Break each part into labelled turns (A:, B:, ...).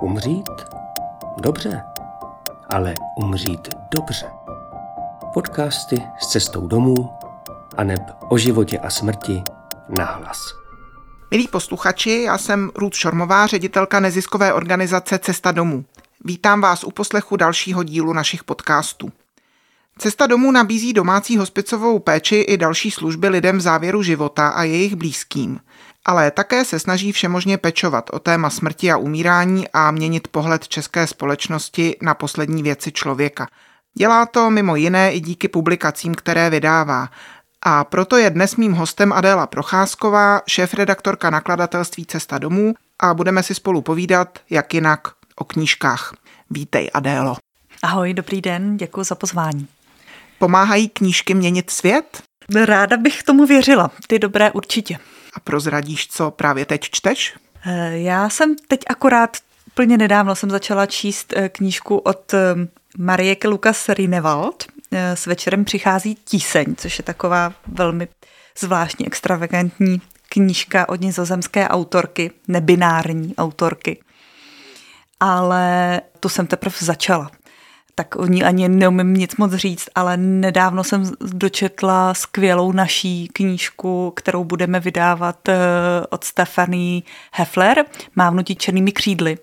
A: Umřít? Dobře, ale umřít dobře. Podcasty s cestou domů a neb o životě a smrti nahlas.
B: Milí posluchači, já jsem Ruth Šormová, ředitelka neziskové organizace Cesta domů. Vítám vás u poslechu dalšího dílu našich podcastů. Cesta domů nabízí domácí hospicovou péči i další služby lidem v závěru života a jejich blízkým. Ale také se snaží všemožně pečovat o téma smrti a umírání a měnit pohled české společnosti na poslední věci člověka. Dělá to mimo jiné i díky publikacím, které vydává. A proto je dnes mým hostem Adéla Procházková, šéf-redaktorka nakladatelství Cesta domů a budeme si spolu povídat, jak jinak, o knížkách. Vítej, Adélo.
C: Ahoj, dobrý den, děkuji za pozvání.
B: Pomáhají knížky měnit svět?
C: Ráda bych tomu věřila, ty dobré určitě.
B: Prozradíš, co právě teď čteš?
C: Eh, já jsem teď akorát úplně nedávno jsem začala číst eh, knížku od eh, Marieke Lukas Rinewald. S večerem přichází tíseň, což je taková velmi zvláštní, extravagantní knížka od nizozemské autorky, nebinární autorky. Ale tu jsem teprve začala tak o ní ani neumím nic moc říct, ale nedávno jsem dočetla skvělou naší knížku, kterou budeme vydávat eh, od Stefany Hefler, Mávnutí černými křídly,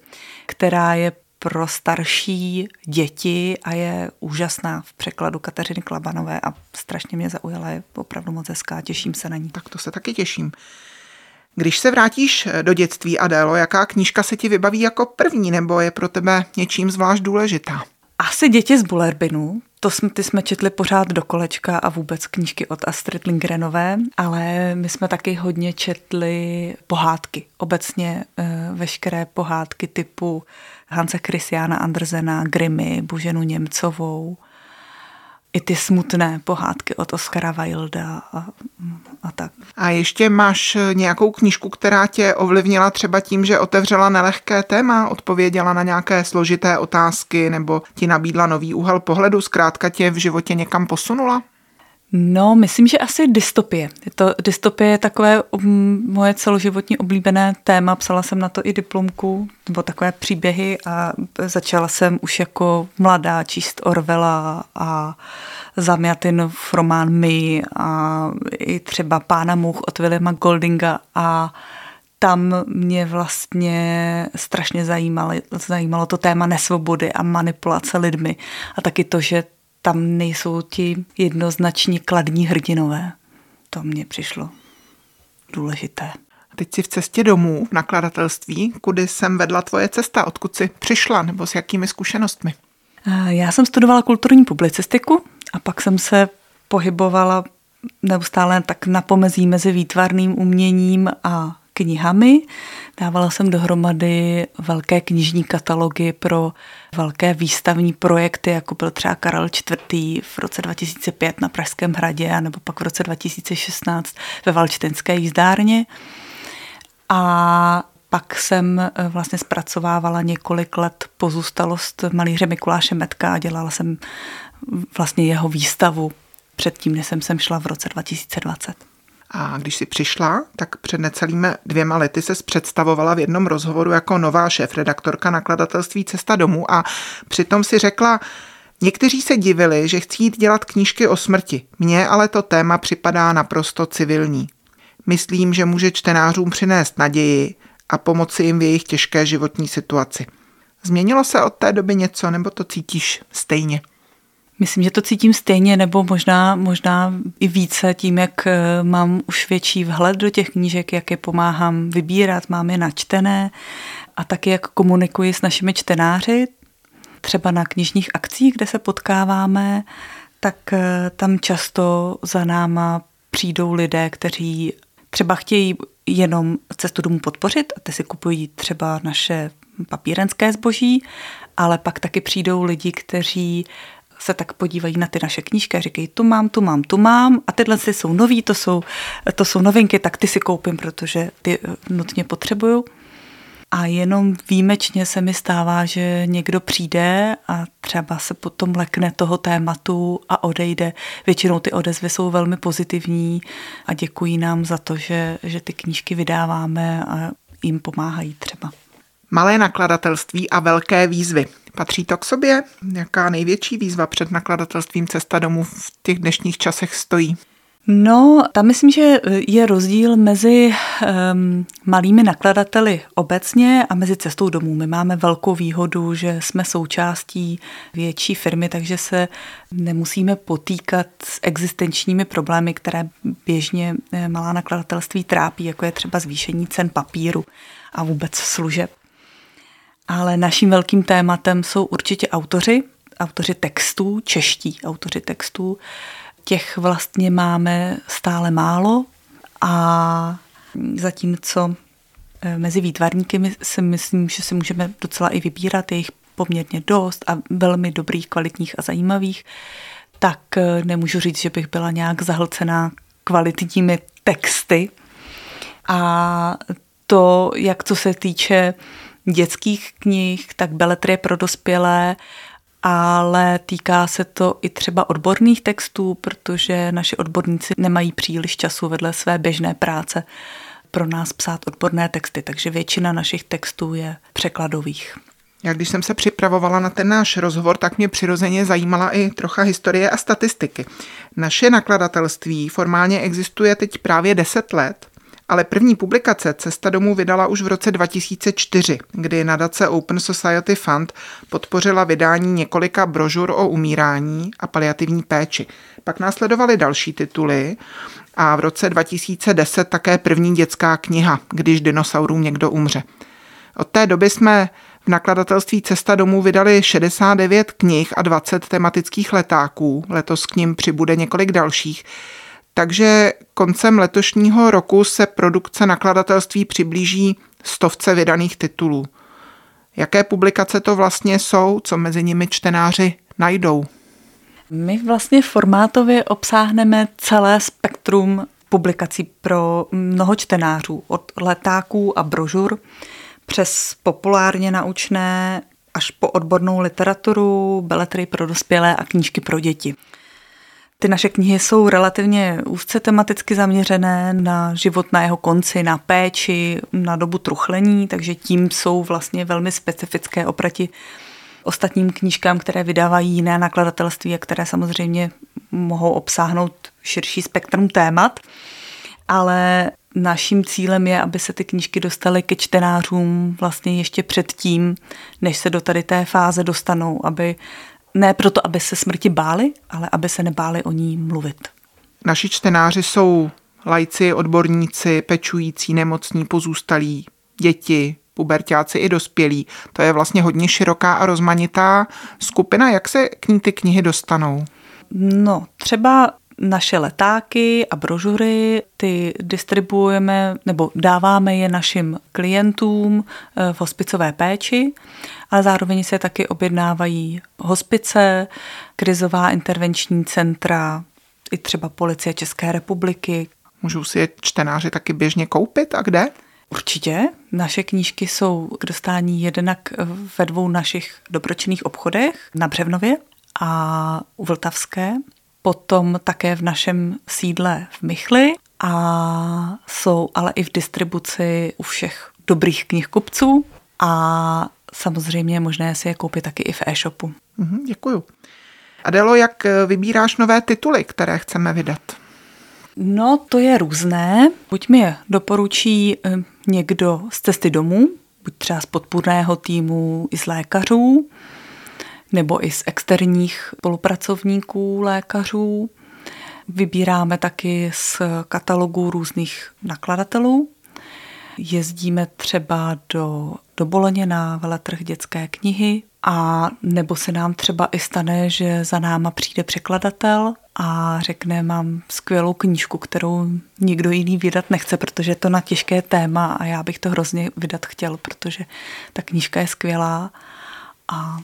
C: která je pro starší děti a je úžasná v překladu Kateřiny Klabanové a strašně mě zaujala, je opravdu moc hezká, těším se na ní.
B: Tak to se taky těším. Když se vrátíš do dětství, Adélo, jaká knížka se ti vybaví jako první, nebo je pro tebe něčím zvlášť důležitá?
C: Asi děti z Bullerbinu, to jsme, ty jsme četli pořád do kolečka a vůbec knížky od Astrid Lindgrenové, ale my jsme taky hodně četli pohádky. Obecně e, veškeré pohádky typu Hanse Christiana Andersena, Grimmy, Boženu Němcovou, i ty smutné pohádky od Oscara Wilda a, a tak.
B: A ještě máš nějakou knížku, která tě ovlivnila třeba tím, že otevřela nelehké téma, odpověděla na nějaké složité otázky nebo ti nabídla nový úhel pohledu, zkrátka tě v životě někam posunula?
C: No, myslím, že asi dystopie. Je to, dystopie je takové um, moje celoživotní oblíbené téma. Psala jsem na to i diplomku, nebo takové příběhy a začala jsem už jako mladá číst Orvela a Zamjatin v román My a i třeba Pána much od Williama Goldinga a tam mě vlastně strašně zajímalo, zajímalo to téma nesvobody a manipulace lidmi a taky to, že tam nejsou ti jednoznačně kladní hrdinové. To mně přišlo důležité.
B: A teď si v cestě domů v nakladatelství, kudy jsem vedla tvoje cesta, odkud jsi přišla nebo s jakými zkušenostmi?
C: Já jsem studovala kulturní publicistiku a pak jsem se pohybovala neustále tak na pomezí mezi výtvarným uměním a knihami. Dávala jsem dohromady velké knižní katalogy pro velké výstavní projekty, jako byl třeba Karel IV. v roce 2005 na Pražském hradě, nebo pak v roce 2016 ve Valčtenské jízdárně. A pak jsem eh, vlastně zpracovávala několik let pozůstalost malíře Mikuláše Metka a dělala jsem vlastně jeho výstavu předtím, než jsem sem šla v roce 2020.
B: A když si přišla, tak před necelými dvěma lety se představovala v jednom rozhovoru jako nová šéf-redaktorka nakladatelství Cesta domů a přitom si řekla, Někteří se divili, že chci jít dělat knížky o smrti. Mně ale to téma připadá naprosto civilní. Myslím, že může čtenářům přinést naději a pomoci jim v jejich těžké životní situaci. Změnilo se od té doby něco, nebo to cítíš stejně?
C: Myslím, že to cítím stejně, nebo možná, možná i více tím, jak eh, mám už větší vhled do těch knížek, jak je pomáhám vybírat, mám je načtené a taky jak komunikuji s našimi čtenáři, třeba na knižních akcích, kde se potkáváme, tak eh, tam často za náma přijdou lidé, kteří třeba chtějí jenom cestu domů podpořit a ty si kupují třeba naše papírenské zboží, ale pak taky přijdou lidi, kteří se tak podívají na ty naše knížky a říkají, tu mám, tu mám, tu mám a tyhle jsou nový, to jsou, to jsou novinky, tak ty si koupím, protože ty eh, nutně potřebuju. A jenom výjimečně se mi stává, že někdo přijde a třeba se potom lekne toho tématu a odejde. Většinou ty odezvy jsou velmi pozitivní a děkují nám za to, že, že ty knížky vydáváme a jim pomáhají třeba.
B: Malé nakladatelství a velké výzvy. Patří to k sobě? Jaká největší výzva před nakladatelstvím Cesta domů v těch dnešních časech stojí?
C: No, tam myslím, že je rozdíl mezi um, malými nakladateli obecně a mezi cestou domů. My máme velkou výhodu, že jsme součástí větší firmy, takže se nemusíme potýkat s existenčními problémy, které běžně eh, malá nakladatelství trápí, jako je třeba zvýšení cen papíru a vůbec služeb. Ale naším velkým tématem jsou určitě autoři, autoři textů, čeští autoři textů, těch vlastně máme stále málo a zatímco eh, mezi výtvarníky si myslím, že si můžeme docela i vybírat, je jich poměrně dost a velmi dobrých, kvalitních a zajímavých, tak eh, nemůžu říct, že bych byla nějak zahlcená kvalitními texty. A to, jak co se týče dětských knih, tak beletrie pro dospělé ale týká se to i třeba odborných textů, protože naši odborníci nemají příliš času vedle své běžné práce pro nás psát odborné texty, takže většina našich textů je překladových.
B: Já když jsem se připravovala na ten náš rozhovor, tak mě přirozeně zajímala i trocha historie a statistiky. Naše nakladatelství formálně existuje teď právě 10 let ale první publikace Cesta domů vydala už v roce 2004, kdy nadace Open Society Fund podpořila vydání několika brožur o umírání a paliativní péči. Pak následovaly další tituly a v roce 2010 také první dětská kniha, když dinosaurům někdo umře. Od té doby jsme v nakladatelství Cesta domů vydali 69 knih a 20 tematických letáků. Letos k ním přibude několik dalších. Takže koncem letošního roku se produkce nakladatelství přiblíží stovce vydaných titulů. Jaké publikace to vlastně jsou, co mezi nimi čtenáři najdou?
C: My vlastně formátově obsáhneme celé spektrum publikací pro mnoho čtenářů, od letáků a brožur přes populárně naučné až po odbornou literaturu, beletry pro dospělé a knížky pro děti. Ty naše knihy jsou relativně úzce tematicky zaměřené na život na jeho konci, na péči, na dobu truchlení, takže tím jsou vlastně velmi specifické oproti ostatním knížkám, které vydávají jiné nakladatelství a které samozřejmě mohou obsáhnout širší spektrum témat. Ale naším cílem je, aby se ty knížky dostaly ke čtenářům vlastně ještě předtím, než se do tady té fáze dostanou, aby ne proto, aby se smrti báli, ale aby se nebáli o ní mluvit.
B: Naši čtenáři jsou lajci, odborníci, pečující, nemocní, pozůstalí, děti, pubertáci i dospělí. To je vlastně hodně široká a rozmanitá skupina. Jak se k ní ty knihy dostanou?
C: No, třeba naše letáky a brožury, ty distribuujeme nebo dáváme je našim klientům eh, v hospicové péči, ale zároveň se taky objednávají hospice, krizová intervenční centra, i třeba policie České republiky.
B: Můžou si je čtenáři taky běžně koupit a kde?
C: Určitě. Naše knížky jsou k dostání jednak ve dvou našich dobročinných obchodech na Břevnově a u Vltavské potom také v našem sídle v Michli a jsou ale i v distribuci u všech dobrých knihkupců a samozřejmě je možné si je koupit taky i v e-shopu.
B: Mhm, děkuju. Adelo, jak vybíráš nové tituly, které chceme vydat?
C: No, to je různé. Buď mi je doporučí eh, někdo z cesty domů, buď třeba z podpůrného týmu i z lékařů, nebo i z externích spolupracovníků lékařů. Vybíráme taky z katalogů různých nakladatelů. Jezdíme třeba do, do Boloně na veletrh dětské knihy a nebo se nám třeba i stane, že za náma přijde překladatel a řekne, mám skvělou knížku, kterou nikdo jiný vydat nechce, protože je to na těžké téma a já bych to hrozně vydat chtěl, protože ta knížka je skvělá a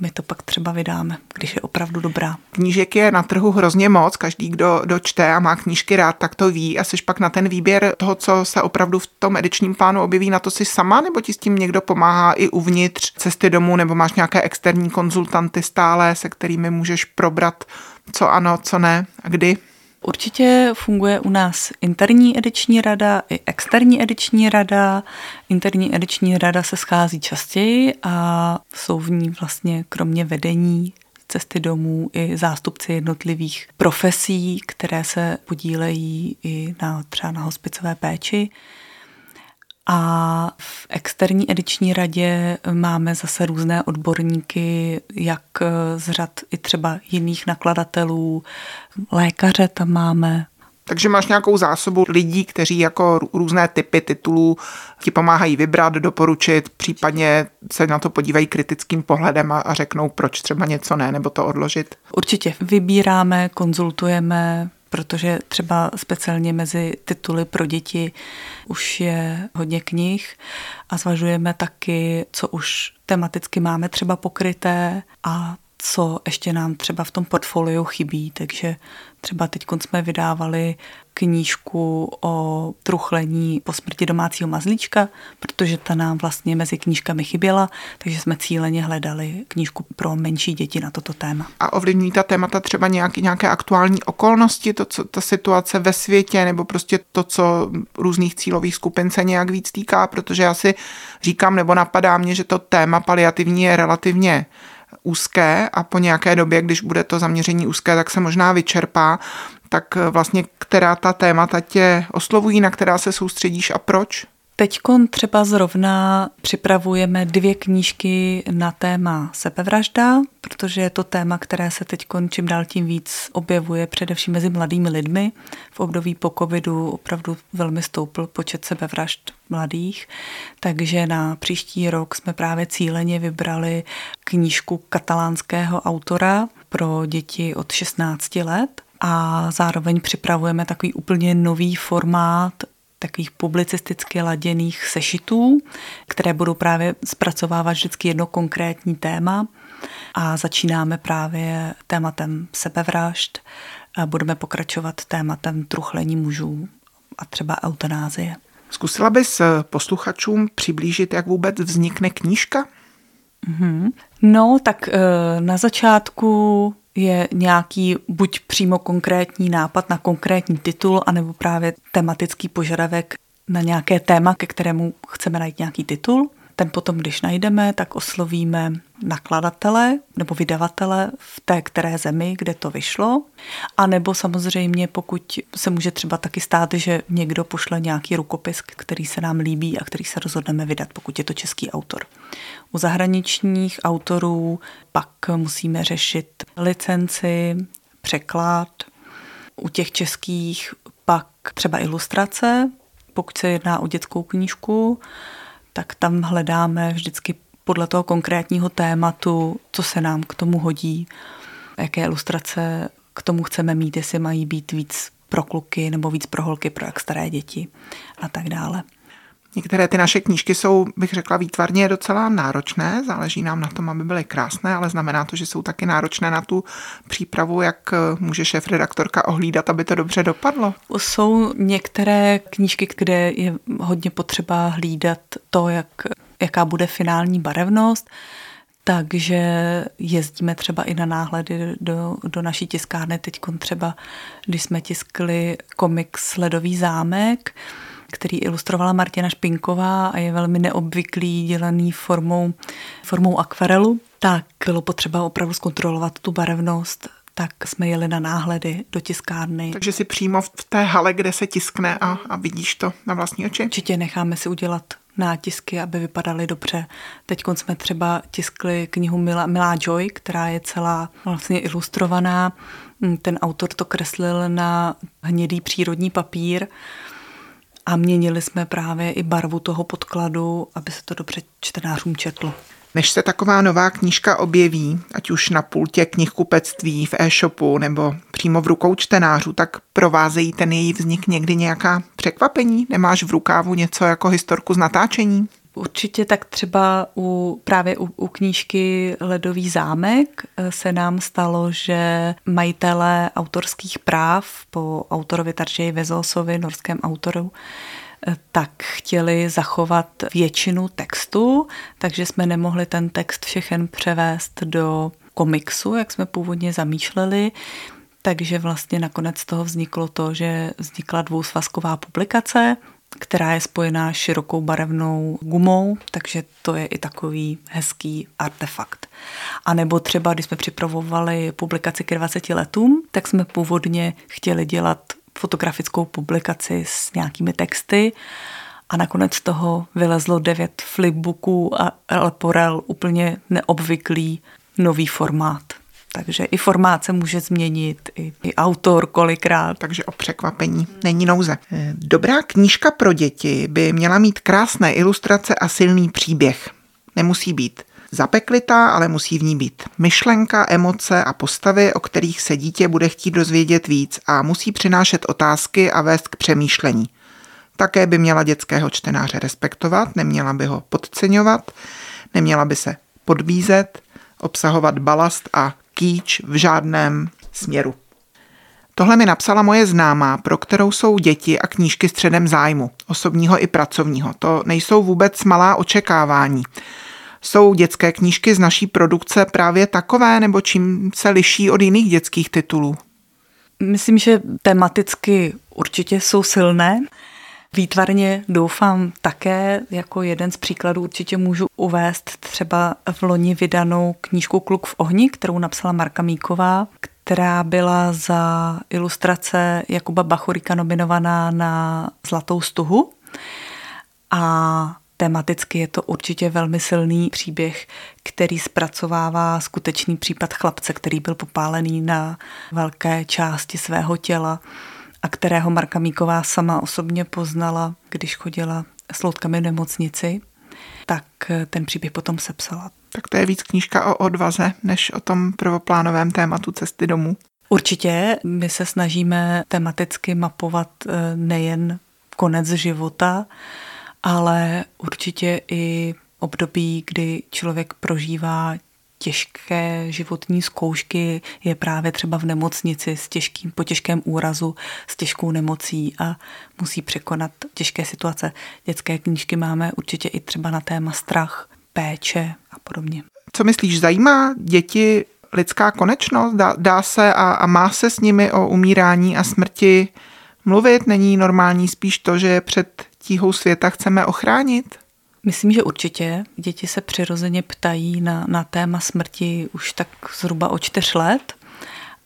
C: my to pak třeba vydáme, když je opravdu dobrá.
B: Knížek je na trhu hrozně moc, každý, kdo dočte a má knížky rád, tak to ví a jsi pak na ten výběr toho, co se opravdu v tom edičním plánu objeví, na to si sama, nebo ti s tím někdo pomáhá i uvnitř cesty domů, nebo máš nějaké externí konzultanty stále, se kterými můžeš probrat, co ano, co ne a kdy?
C: Určitě funguje u nás interní ediční rada i externí ediční rada. Interní ediční rada se schází častěji a jsou v ní vlastně kromě vedení cesty domů i zástupci jednotlivých profesí, které se podílejí i na třeba na hospicové péči. A v externí ediční radě máme zase různé odborníky, jak z řad i třeba jiných nakladatelů, lékaře tam máme,
B: takže máš nějakou zásobu lidí, kteří jako různé typy titulů ti pomáhají vybrat, doporučit, případně se na to podívají kritickým pohledem a, a řeknou, proč třeba něco ne, nebo to odložit?
C: Určitě. Vybíráme, konzultujeme, protože třeba speciálně mezi tituly pro děti už je hodně knih a zvažujeme taky, co už tematicky máme třeba pokryté a co ještě nám třeba v tom portfoliu chybí. Takže třeba teď jsme vydávali knížku o truchlení po smrti domácího mazlíčka, protože ta nám vlastně mezi knížkami chyběla, takže jsme cíleně hledali knížku pro menší děti na toto téma.
B: A ovlivní ta témata třeba nějaký, nějaké aktuální okolnosti, to, co ta situace ve světě, nebo prostě to, co různých cílových skupin se nějak víc týká, protože já si říkám, nebo napadá mě, že to téma paliativní je relativně úzké a po nějaké době, když bude to zaměření úzké, tak se možná vyčerpá, tak vlastně která ta témata tě oslovují, na která se soustředíš a proč?
C: Teď třeba zrovna připravujeme dvě knížky na téma sebevražda, protože je to téma, které se teď čím dál tím víc objevuje, především mezi mladými lidmi. V období po covidu opravdu velmi stoupl počet sebevražd mladých, takže na příští rok jsme právě cíleně vybrali knížku katalánského autora pro děti od 16 let a zároveň připravujeme takový úplně nový formát takových publicisticky laděných sešitů, které budou právě zpracovávat vždycky jedno konkrétní téma. A začínáme právě tématem sebevražd, a budeme pokračovat tématem truchlení mužů a třeba eutanázie.
B: Zkusila bys posluchačům přiblížit, jak vůbec vznikne knížka?
C: Mm-hmm. No, tak eh, na začátku je nějaký buď přímo konkrétní nápad na konkrétní titul, anebo právě tematický požadavek na nějaké téma, ke kterému chceme najít nějaký titul. Ten potom, když najdeme, tak oslovíme nakladatele nebo vydavatele v té které zemi, kde to vyšlo. A nebo samozřejmě, pokud se může třeba taky stát, že někdo pošle nějaký rukopis, který se nám líbí a který se rozhodneme vydat, pokud je to český autor. U zahraničních autorů pak musíme řešit licenci, překlad. U těch českých pak třeba ilustrace, pokud se jedná o dětskou knížku, tak tam hledáme vždycky podle toho konkrétního tématu, co se nám k tomu hodí, jaké ilustrace k tomu chceme mít, jestli mají být víc pro kluky nebo víc pro holky, pro jak staré děti a tak dále.
B: Některé ty naše knížky jsou, bych řekla, výtvarně docela náročné, záleží nám na tom, aby byly krásné, ale znamená to, že jsou taky náročné na tu přípravu, jak eh, může šéf redaktorka ohlídat, aby to dobře dopadlo.
C: Jsou některé knížky, kde je hodně potřeba hlídat to, jak, jaká bude finální barevnost, takže jezdíme třeba i na náhledy do, do naší tiskárny. Teď třeba, když jsme tiskli komiks Ledový zámek, který ilustrovala Martina Špinková a je velmi neobvyklý, dělaný formou, formou akvarelu, tak bylo potřeba opravdu zkontrolovat tu barevnost tak jsme jeli na náhledy do tiskárny.
B: Takže si přímo v té hale, kde se tiskne a, a vidíš to na vlastní oči?
C: Určitě necháme si udělat nátisky, aby vypadaly dobře. Teď jsme třeba tiskli knihu Milá, Milá Joy, která je celá vlastně ilustrovaná. Ten autor to kreslil na hnědý přírodní papír a měnili jsme právě i barvu toho podkladu, aby se to dobře čtenářům četlo.
B: Než se taková nová knížka objeví, ať už na pultě knihkupectví, v e-shopu nebo přímo v rukou čtenářů, tak provázejí ten její vznik někdy nějaká překvapení? Nemáš v rukávu něco jako historku z natáčení?
C: Určitě tak třeba u, právě u, u knížky Ledový zámek eh, se nám stalo, že majitelé autorských práv po autorovi Taržej Vezosovi, norském autoru, eh, tak chtěli zachovat většinu textu, takže jsme nemohli ten text všechen převést do komiksu, jak jsme původně zamýšleli. Takže vlastně nakonec z toho vzniklo to, že vznikla dvousvazková publikace, která je spojená širokou barevnou gumou, takže to je i takový hezký artefakt. A nebo třeba, když jsme připravovali publikaci k 20 letům, tak jsme původně chtěli dělat fotografickou publikaci s nějakými texty a nakonec z toho vylezlo devět flipbooků a Porel úplně neobvyklý nový formát. Takže i formát se může změnit, i, i autor kolikrát.
B: Takže o překvapení není nouze. Dobrá knížka pro děti by měla mít krásné ilustrace a silný příběh. Nemusí být zapeklitá, ale musí v ní být myšlenka, emoce a postavy, o kterých se dítě bude chtít dozvědět víc a musí přinášet otázky a vést k přemýšlení. Také by měla dětského čtenáře respektovat, neměla by ho podceňovat, neměla by se podbízet, obsahovat balast a kýč v žádném směru. Tohle mi napsala moje známá, pro kterou jsou děti a knížky středem zájmu, osobního i pracovního. To nejsou vůbec malá očekávání. Jsou dětské knížky z naší produkce právě takové, nebo čím se liší od jiných dětských titulů?
C: Myslím, že tematicky určitě jsou silné. Výtvarně doufám také, jako jeden z příkladů určitě můžu uvést třeba v loni vydanou knížku Kluk v ohni, kterou napsala Marka Míková, která byla za ilustrace Jakuba Bachurika nominovaná na Zlatou stuhu. A tematicky je to určitě velmi silný příběh, který zpracovává skutečný případ chlapce, který byl popálený na velké části svého těla a kterého Marka Míková sama osobně poznala, když chodila s loutkami v nemocnici, tak ten příběh potom sepsala.
B: Tak to je víc knížka o odvaze, než o tom prvoplánovém tématu cesty domů.
C: Určitě, my se snažíme tematicky mapovat eh, nejen konec života, ale určitě i období, kdy člověk prožívá těžké životní zkoušky je právě třeba v nemocnici s těžkým, po těžkém úrazu, s těžkou nemocí a musí překonat těžké situace. Dětské knížky máme určitě i třeba na téma strach, péče a podobně.
B: Co myslíš, zajímá děti lidská konečnost? Dá, dá se a, a má se s nimi o umírání a smrti mluvit? Není normální spíš to, že před tíhou světa chceme ochránit?
C: Myslím, že určitě. Děti se přirozeně ptají na, na téma smrti už tak zhruba o čtyř let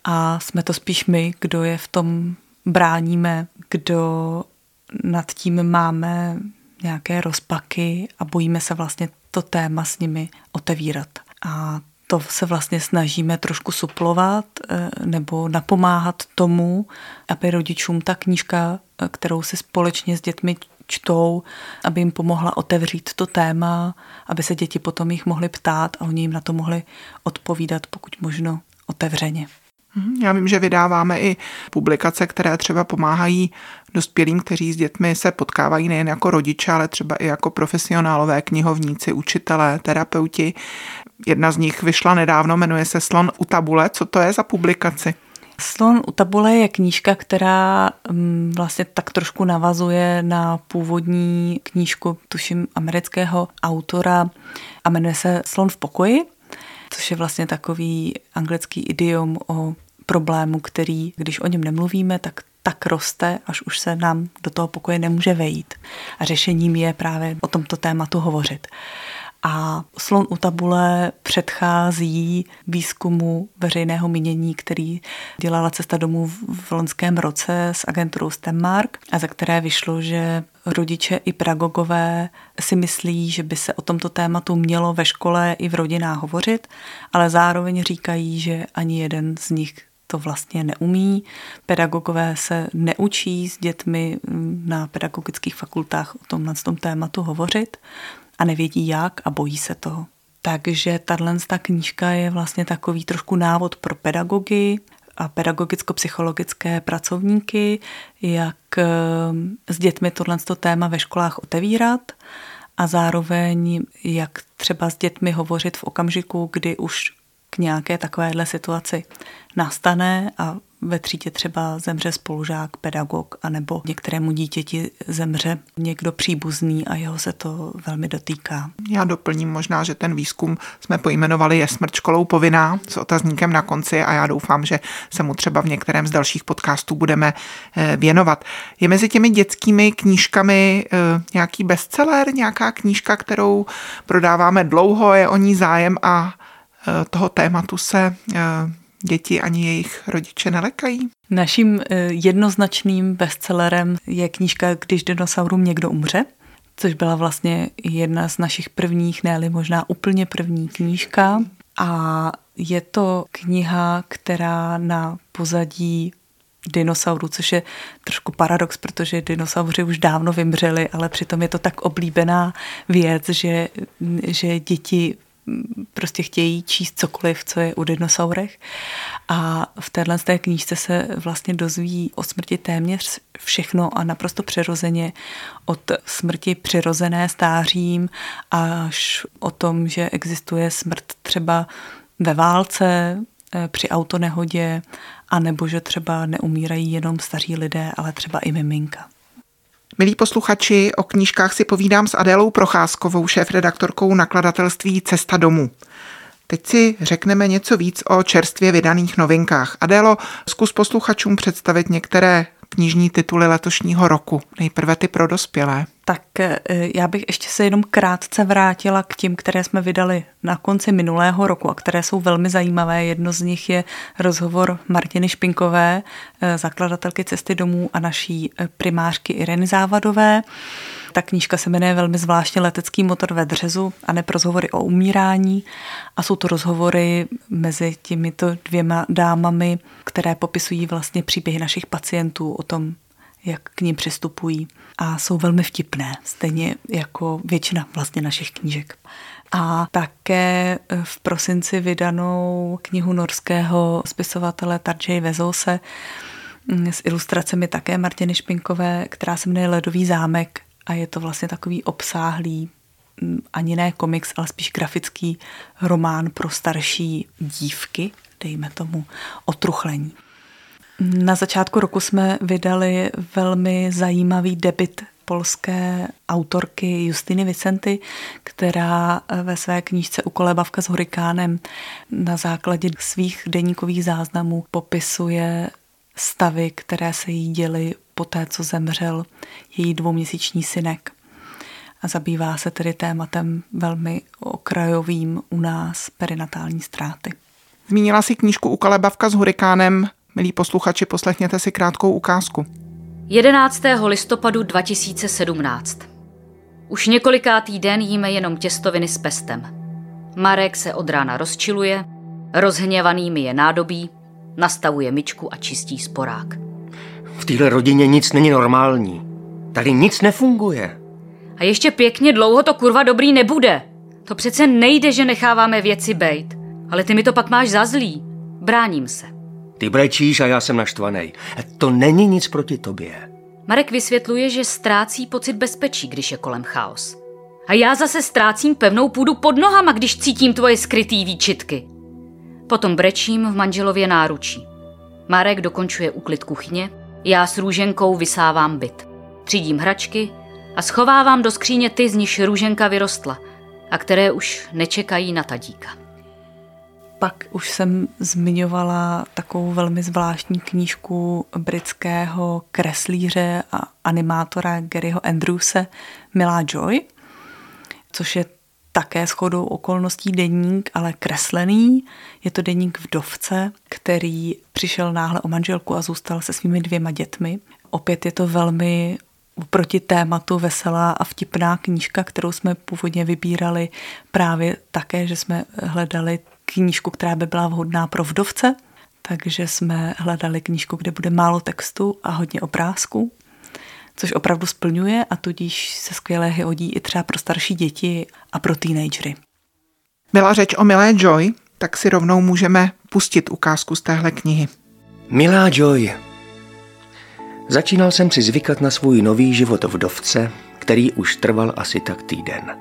C: a jsme to spíš my, kdo je v tom bráníme, kdo nad tím máme nějaké rozpaky a bojíme se vlastně to téma s nimi otevírat. A to se vlastně snažíme trošku suplovat eh, nebo napomáhat tomu, aby rodičům ta knížka, eh, kterou si společně s dětmi čtou, aby jim pomohla otevřít to téma, aby se děti potom jich mohly ptát a oni jim na to mohli odpovídat, pokud možno otevřeně.
B: Mhm, já vím, že vydáváme i publikace, které třeba pomáhají dospělým, kteří s dětmi se potkávají nejen jako rodiče, ale třeba i jako profesionálové knihovníci, učitelé, terapeuti. Jedna z nich vyšla nedávno, jmenuje se Slon u tabule. Co to je za publikaci?
C: Slon u tabule je knížka, která mm, vlastně tak trošku navazuje na původní knížku, tuším, amerického autora a jmenuje se Slon v pokoji, což je vlastně takový anglický idiom o problému, který, když o něm nemluvíme, tak tak roste, až už se nám do toho pokoje nemůže vejít. A řešením je právě o tomto tématu hovořit. A slon u tabule předchází výzkumu veřejného mínění, který dělala cesta domů v loňském roce s agenturou Stemmark a za které vyšlo, že rodiče i pedagogové si myslí, že by se o tomto tématu mělo ve škole i v rodinách hovořit, ale zároveň říkají, že ani jeden z nich to vlastně neumí. Pedagogové se neučí s dětmi na pedagogických fakultách o tomhle tom tématu hovořit a nevědí jak a bojí se toho. Takže tahle knížka je vlastně takový trošku návod pro pedagogy a pedagogicko-psychologické pracovníky, jak eh, s dětmi tohle téma ve školách otevírat a zároveň jak třeba s dětmi hovořit v okamžiku, kdy už k nějaké takovéhle situaci nastane a ve třídě třeba zemře spolužák, pedagog, anebo některému dítěti zemře někdo příbuzný a jeho se to velmi dotýká.
B: Já doplním možná, že ten výzkum jsme pojmenovali je smrt školou povinná s otazníkem na konci a já doufám, že se mu třeba v některém z dalších podcastů budeme eh, věnovat. Je mezi těmi dětskými knížkami eh, nějaký bestseller, nějaká knížka, kterou prodáváme dlouho, je o ní zájem a eh, toho tématu se děti ani jejich rodiče nelekají?
C: Naším jednoznačným bestsellerem je knížka Když dinosaurům někdo umře, což byla vlastně jedna z našich prvních, ne možná úplně první knížka. A je to kniha, která na pozadí dinosaurů, což je trošku paradox, protože dinosauři už dávno vymřeli, ale přitom je to tak oblíbená věc, že, že děti prostě chtějí číst cokoliv, co je u dinosaurech. A v téhle té knížce se vlastně dozví o smrti téměř všechno a naprosto přirozeně od smrti přirozené stářím až o tom, že existuje smrt třeba ve válce, eh, při autonehodě, anebo že třeba neumírají jenom staří lidé, ale třeba i miminka.
B: Milí posluchači, o knížkách si povídám s Adélou Procházkovou, šéf-redaktorkou nakladatelství Cesta domů. Teď si řekneme něco víc o čerstvě vydaných novinkách. Adélo, zkus posluchačům představit některé knižní tituly letošního roku. Nejprve ty pro dospělé.
C: Tak eh, já bych ještě se jenom krátce vrátila k těm, které jsme vydali na konci minulého roku a které jsou velmi zajímavé. Jedno z nich je rozhovor Martiny Špinkové, eh, zakladatelky Cesty domů a naší eh, primářky Ireny Závadové. Ta knížka se jmenuje velmi zvláštně Letecký motor ve dřezu a ne rozhovory o umírání. A jsou to rozhovory mezi těmito dvěma dámami, které popisují vlastně příběhy našich pacientů o tom, jak k ním přistupují. A jsou velmi vtipné, stejně jako většina vlastně našich knížek. A také v prosinci vydanou knihu norského spisovatele Tarjay Vezose s ilustracemi také Martiny Špinkové, která se jmenuje Ledový zámek a je to vlastně takový obsáhlý mm, ani ne komiks, ale spíš grafický román pro starší dívky, dejme tomu otruchlení. Na začátku roku jsme vydali velmi zajímavý debit polské autorky Justiny Vicenty, která ve své knížce Ukolebavka s hurikánem na základě svých deníkových záznamů popisuje stavy, které se jí děly po té, co zemřel její dvouměsíční synek. A zabývá se tedy tématem velmi okrajovým u nás perinatální ztráty.
B: Zmínila si knížku U Kalebavka s hurikánem. Milí posluchači, poslechněte si krátkou ukázku.
D: 11. listopadu 2017. Už několikátý den jíme jenom těstoviny s pestem. Marek se od rána rozčiluje, rozhněvaný mi je nádobí, nastavuje myčku a čistí sporák.
A: V téhle rodině nic není normální. Tady nic nefunguje.
D: A ještě pěkně dlouho to kurva dobrý nebude. To přece nejde, že necháváme věci bejt. Ale ty mi to pak máš za zlý. Bráním se.
A: Ty brečíš a já jsem naštvaný. To není nic proti tobě.
D: Marek vysvětluje, že ztrácí pocit bezpečí, když je kolem chaos. A já zase ztrácím pevnou půdu pod nohama, když cítím tvoje skrytý výčitky. Potom brečím v manželově náručí. Marek dokončuje úklid kuchyně já s růženkou vysávám byt. Třídím hračky a schovávám do skříně ty, z níž růženka vyrostla a které už nečekají na tadíka.
C: Pak už jsem zmiňovala takovou velmi zvláštní knížku britského kreslíře a animátora Garyho Andrewse Milá Joy, což je také shodou okolností deník, ale kreslený. Je to deník vdovce, který přišel náhle o manželku a zůstal se svými dvěma dětmi. Opět je to velmi proti tématu veselá a vtipná knížka, kterou jsme původně vybírali právě také, že jsme hledali knížku, která by byla vhodná pro vdovce, takže jsme hledali knížku, kde bude málo textu a hodně obrázků což opravdu splňuje a tudíž se skvěle hodí i třeba pro starší děti a pro teenagery.
B: Byla řeč o Milé Joy, tak si rovnou můžeme pustit ukázku z téhle knihy.
A: Milá Joy, začínal jsem si zvykat na svůj nový život vdovce, který už trval asi tak týden.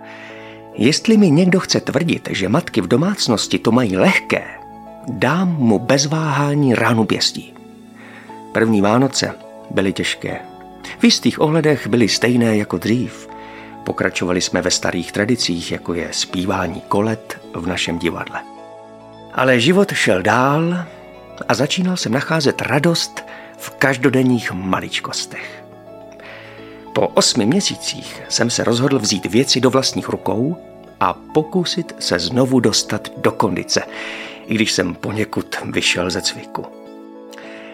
A: Jestli mi někdo chce tvrdit, že matky v domácnosti to mají lehké, dám mu bez váhání ránu pěstí. První Vánoce byly těžké. V jistých ohledech byly stejné jako dřív. Pokračovali jsme ve starých tradicích, jako je zpívání kolet v našem divadle. Ale život šel dál a začínal jsem nacházet radost v každodenních maličkostech. Po osmi měsících jsem se rozhodl vzít věci do vlastních rukou a pokusit se znovu dostat do kondice, i když jsem poněkud vyšel ze cviku.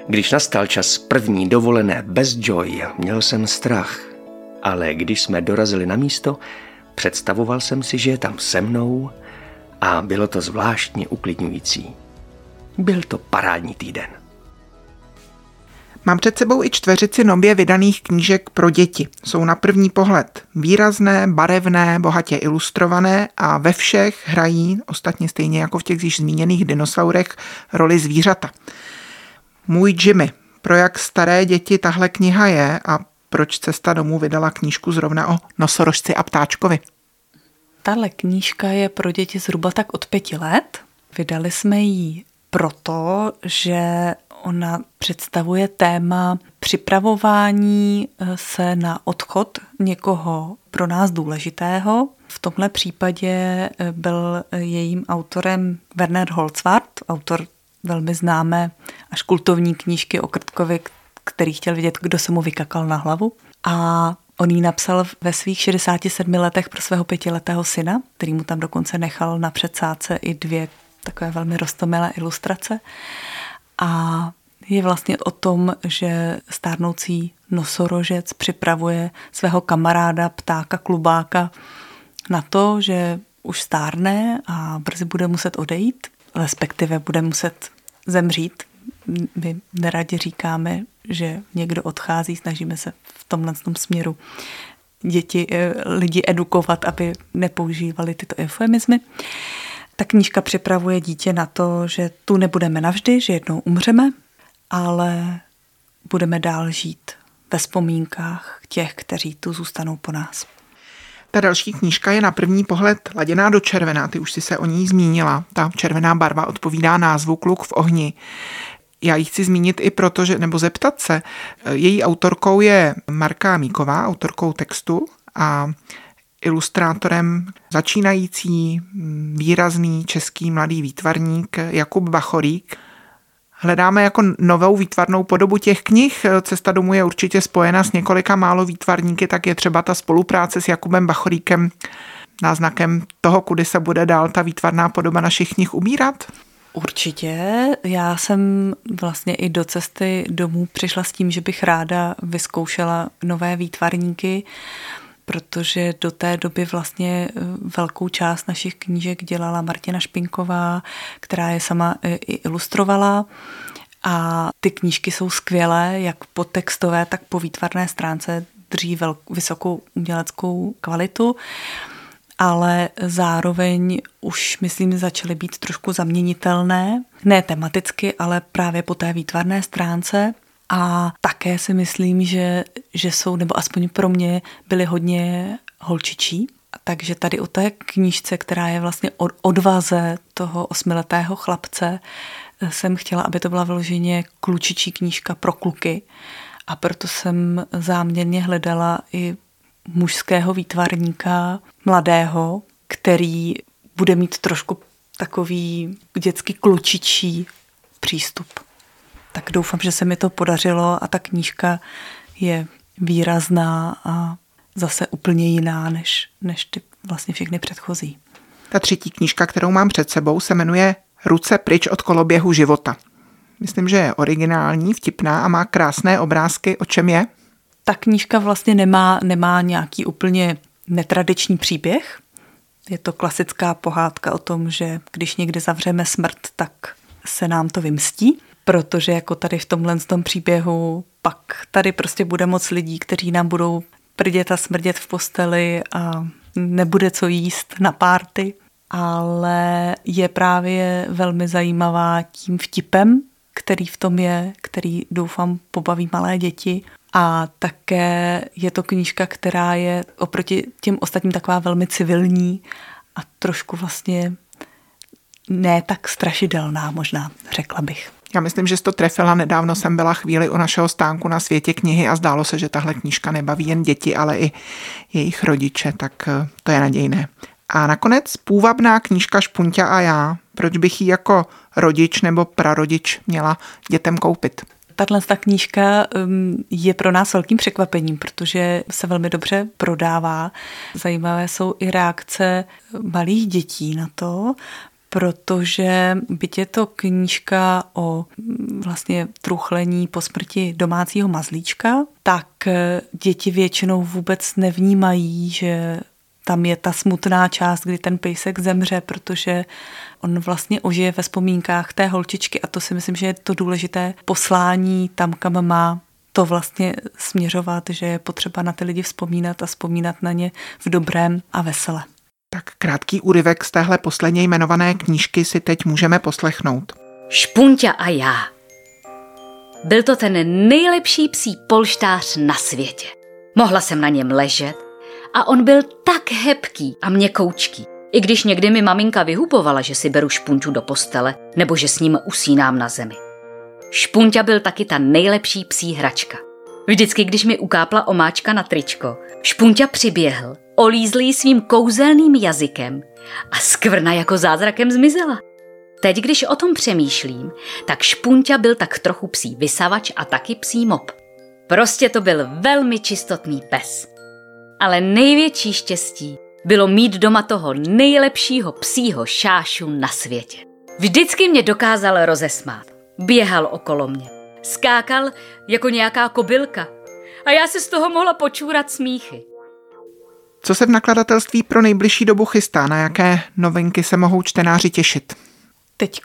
A: Když nastal čas první dovolené bez Joy, měl jsem strach, ale když jsme dorazili na místo, představoval jsem si, že je tam se mnou a bylo to zvláštně uklidňující. Byl to parádní týden.
B: Mám před sebou i čtveřici nově vydaných knížek pro děti. Jsou na první pohled výrazné, barevné, bohatě ilustrované a ve všech hrají, ostatně stejně jako v těch již zmíněných dinosaurech, roli zvířata. Můj Jimmy, pro jak staré děti tahle kniha je a proč Cesta domů vydala knížku zrovna o nosorožci a ptáčkovi.
C: Tahle knížka je pro děti zhruba tak od pěti let. Vydali jsme ji proto, že ona představuje téma připravování eh, se na odchod někoho pro nás důležitého. V tomhle případě eh, byl jejím autorem Werner Holzwart, autor velmi známé až kultovní knížky o Krtkovi, který chtěl vidět, kdo se mu vykakal na hlavu. A on ji napsal ve svých 67 letech pro svého pětiletého syna, který mu tam dokonce nechal na předsádce i dvě takové velmi rostomilé ilustrace. A je vlastně o tom, že stárnoucí nosorožec připravuje svého kamaráda, ptáka, klubáka na to, že už stárne a brzy bude muset odejít, respektive bude muset zemřít. My neradě říkáme, že někdo odchází, snažíme se v tomhle tom směru děti, eh, lidi edukovat, aby nepoužívali tyto eufemismy. Ta knížka připravuje dítě na to, že tu nebudeme navždy, že jednou umřeme, ale budeme dál žít ve vzpomínkách těch, kteří tu zůstanou po nás.
B: Ta další knížka je na první pohled laděná do červená, ty už si se o ní zmínila. Ta červená barva odpovídá názvu Kluk v ohni. Já ji chci zmínit i proto, že, nebo zeptat se, její autorkou je Marka Míková, autorkou textu a ilustrátorem začínající výrazný český mladý výtvarník Jakub Bachorík. Hledáme jako novou výtvarnou podobu těch knih. Cesta domů je určitě spojena s několika málo výtvarníky, tak je třeba ta spolupráce s Jakubem Bachoríkem náznakem toho, kudy se bude dál ta výtvarná podoba našich knih ubírat?
C: Určitě. Já jsem vlastně i do cesty domů přišla s tím, že bych ráda vyzkoušela nové výtvarníky protože do té doby vlastně eh, velkou část našich knížek dělala Martina Špinková, která je sama eh, i ilustrovala. A ty knížky jsou skvělé, jak po textové, tak po výtvarné stránce drží velk, vysokou uměleckou kvalitu, ale zároveň už, myslím, začaly být trošku zaměnitelné, ne tematicky, ale právě po té výtvarné stránce. A také si myslím, že, že jsou, nebo aspoň pro mě, byly hodně holčičí. Takže tady o té knížce, která je vlastně o odvaze toho osmiletého chlapce, jsem chtěla, aby to byla vyloženě klučičí knížka pro kluky. A proto jsem záměrně hledala i mužského výtvarníka, mladého, který bude mít trošku takový dětský klučičí přístup tak doufám, že se mi to podařilo a ta knížka je výrazná a zase úplně jiná než, než ty vlastně všechny předchozí.
B: Ta třetí knížka, kterou mám před sebou, se jmenuje Ruce pryč od koloběhu života. Myslím, že je originální, vtipná a má krásné obrázky. O čem je?
C: Ta knížka vlastně nemá, nemá nějaký úplně netradiční příběh. Je to klasická pohádka o tom, že když někde zavřeme smrt, tak se nám to vymstí protože jako tady v tomhle tom příběhu pak tady prostě bude moc lidí, kteří nám budou prdět a smrdět v posteli a nebude co jíst na párty, ale je právě velmi zajímavá tím vtipem, který v tom je, který doufám pobaví malé děti. A také je to knížka, která je oproti těm ostatním taková velmi civilní a trošku vlastně ne tak strašidelná možná, řekla bych.
B: Já myslím, že jsi to trefila. Nedávno jsem byla chvíli u našeho stánku na světě knihy a zdálo se, že tahle knížka nebaví jen děti, ale i jejich rodiče, tak eh, to je nadějné. A nakonec půvabná knížka Špunťa a já. Proč bych ji jako rodič nebo prarodič měla dětem koupit?
C: Tahle ta knížka um, je pro nás velkým překvapením, protože se velmi dobře prodává. Zajímavé jsou i reakce malých dětí na to, protože byť je to knížka o mm, vlastně truchlení po smrti domácího mazlíčka, tak eh, děti většinou vůbec nevnímají, že tam je ta smutná část, kdy ten pejsek zemře, protože on vlastně ožije ve vzpomínkách té holčičky a to si myslím, že je to důležité poslání tam, kam má to vlastně směřovat, že je potřeba na ty lidi vzpomínat a vzpomínat na ně v dobrém a vesele.
B: Tak krátký úryvek z téhle posledně jmenované knížky si teď můžeme poslechnout.
D: Špunťa a já. Byl to ten nejlepší psí polštář na světě. Mohla jsem na něm ležet a on byl tak hebký a měkoučký. I když někdy mi maminka vyhubovala, že si beru špunťu do postele nebo že s ním usínám na zemi. Špunťa byl taky ta nejlepší psí hračka. Vždycky, když mi ukápla omáčka na tričko, Špunťa přiběhl, olízl jí svým kouzelným jazykem a skvrna jako zázrakem zmizela. Teď, když o tom přemýšlím, tak Špunťa byl tak trochu psí vysavač a taky psí mop. Prostě to byl velmi čistotný pes. Ale největší štěstí bylo mít doma toho nejlepšího psího šášu na světě. Vždycky mě dokázal rozesmát. Běhal okolo mě. Skákal jako nějaká kobylka. A já se z toho mohla počůrat smíchy.
B: Co se v nakladatelství pro nejbližší dobu chystá? Na jaké novinky se mohou čtenáři těšit?
C: Teď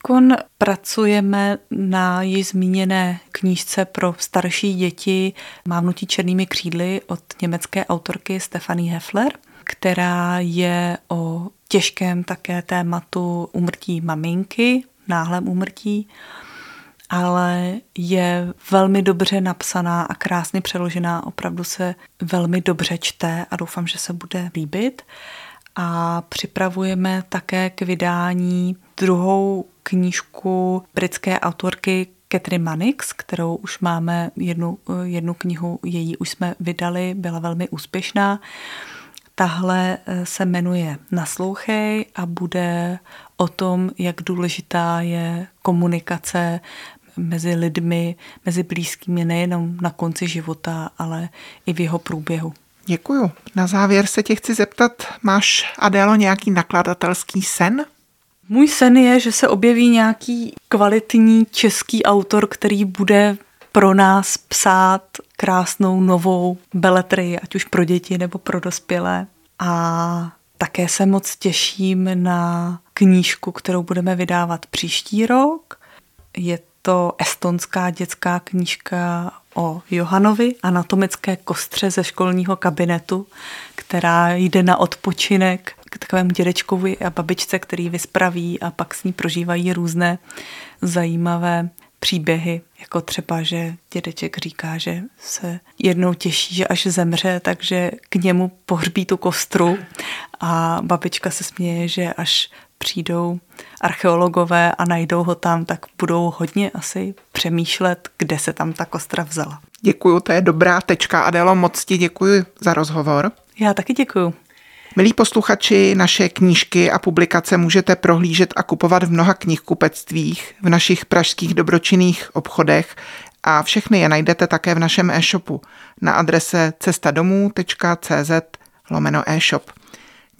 C: pracujeme na již zmíněné knížce pro starší děti Mávnutí černými křídly od německé autorky Stefanie Heffler, která je o těžkém také tématu umrtí maminky, náhlém umrtí, ale je velmi dobře napsaná a krásně přeložená, opravdu se velmi dobře čte a doufám, že se bude líbit a připravujeme také k vydání druhou knížku britské autorky Catherine Mannix, kterou už máme jednu, jednu knihu, její už jsme vydali, byla velmi úspěšná. Tahle eh, se jmenuje Naslouchej a bude o tom, jak důležitá je komunikace mezi lidmi, mezi blízkými nejenom na konci života, ale i v jeho průběhu.
B: Děkuju. Na závěr se tě chci zeptat, máš Adélo nějaký nakladatelský sen?
C: Můj sen je, že se objeví nějaký kvalitní český autor, který bude pro nás psát krásnou novou beletrii, ať už pro děti nebo pro dospělé. A také se moc těším na knížku, kterou budeme vydávat příští rok. Je to estonská dětská knížka o Johanovi, anatomické kostře ze školního kabinetu, která jde na odpočinek k takovému dědečkovi a babičce, který vyspraví a pak s ní prožívají různé zajímavé příběhy, jako třeba, že dědeček říká, že se jednou těší, že až zemře, takže k němu pohřbí tu kostru a babička se směje, že až přijdou archeologové a najdou ho tam, tak budou hodně asi přemýšlet, kde se tam ta kostra vzala.
B: Děkuju, to je dobrá tečka. Adelo, moc ti děkuji za rozhovor.
C: Já taky děkuju.
B: Milí posluchači, naše knížky a publikace můžete prohlížet a kupovat v mnoha knihkupectvích, v našich pražských dobročinných obchodech a všechny je najdete také v našem e-shopu na adrese cestadomů.cz lomeno e-shop.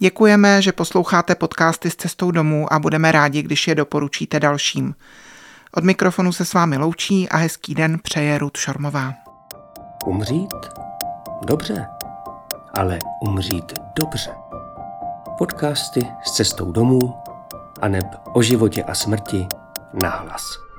B: Děkujeme, že posloucháte podcasty s cestou domů a budeme rádi, když je doporučíte dalším. Od mikrofonu se s vámi loučí a hezký den přeje Rud Šormová.
A: Umřít? Dobře, ale umřít dobře. Podcasty s cestou domů a neb o životě a smrti nahlas.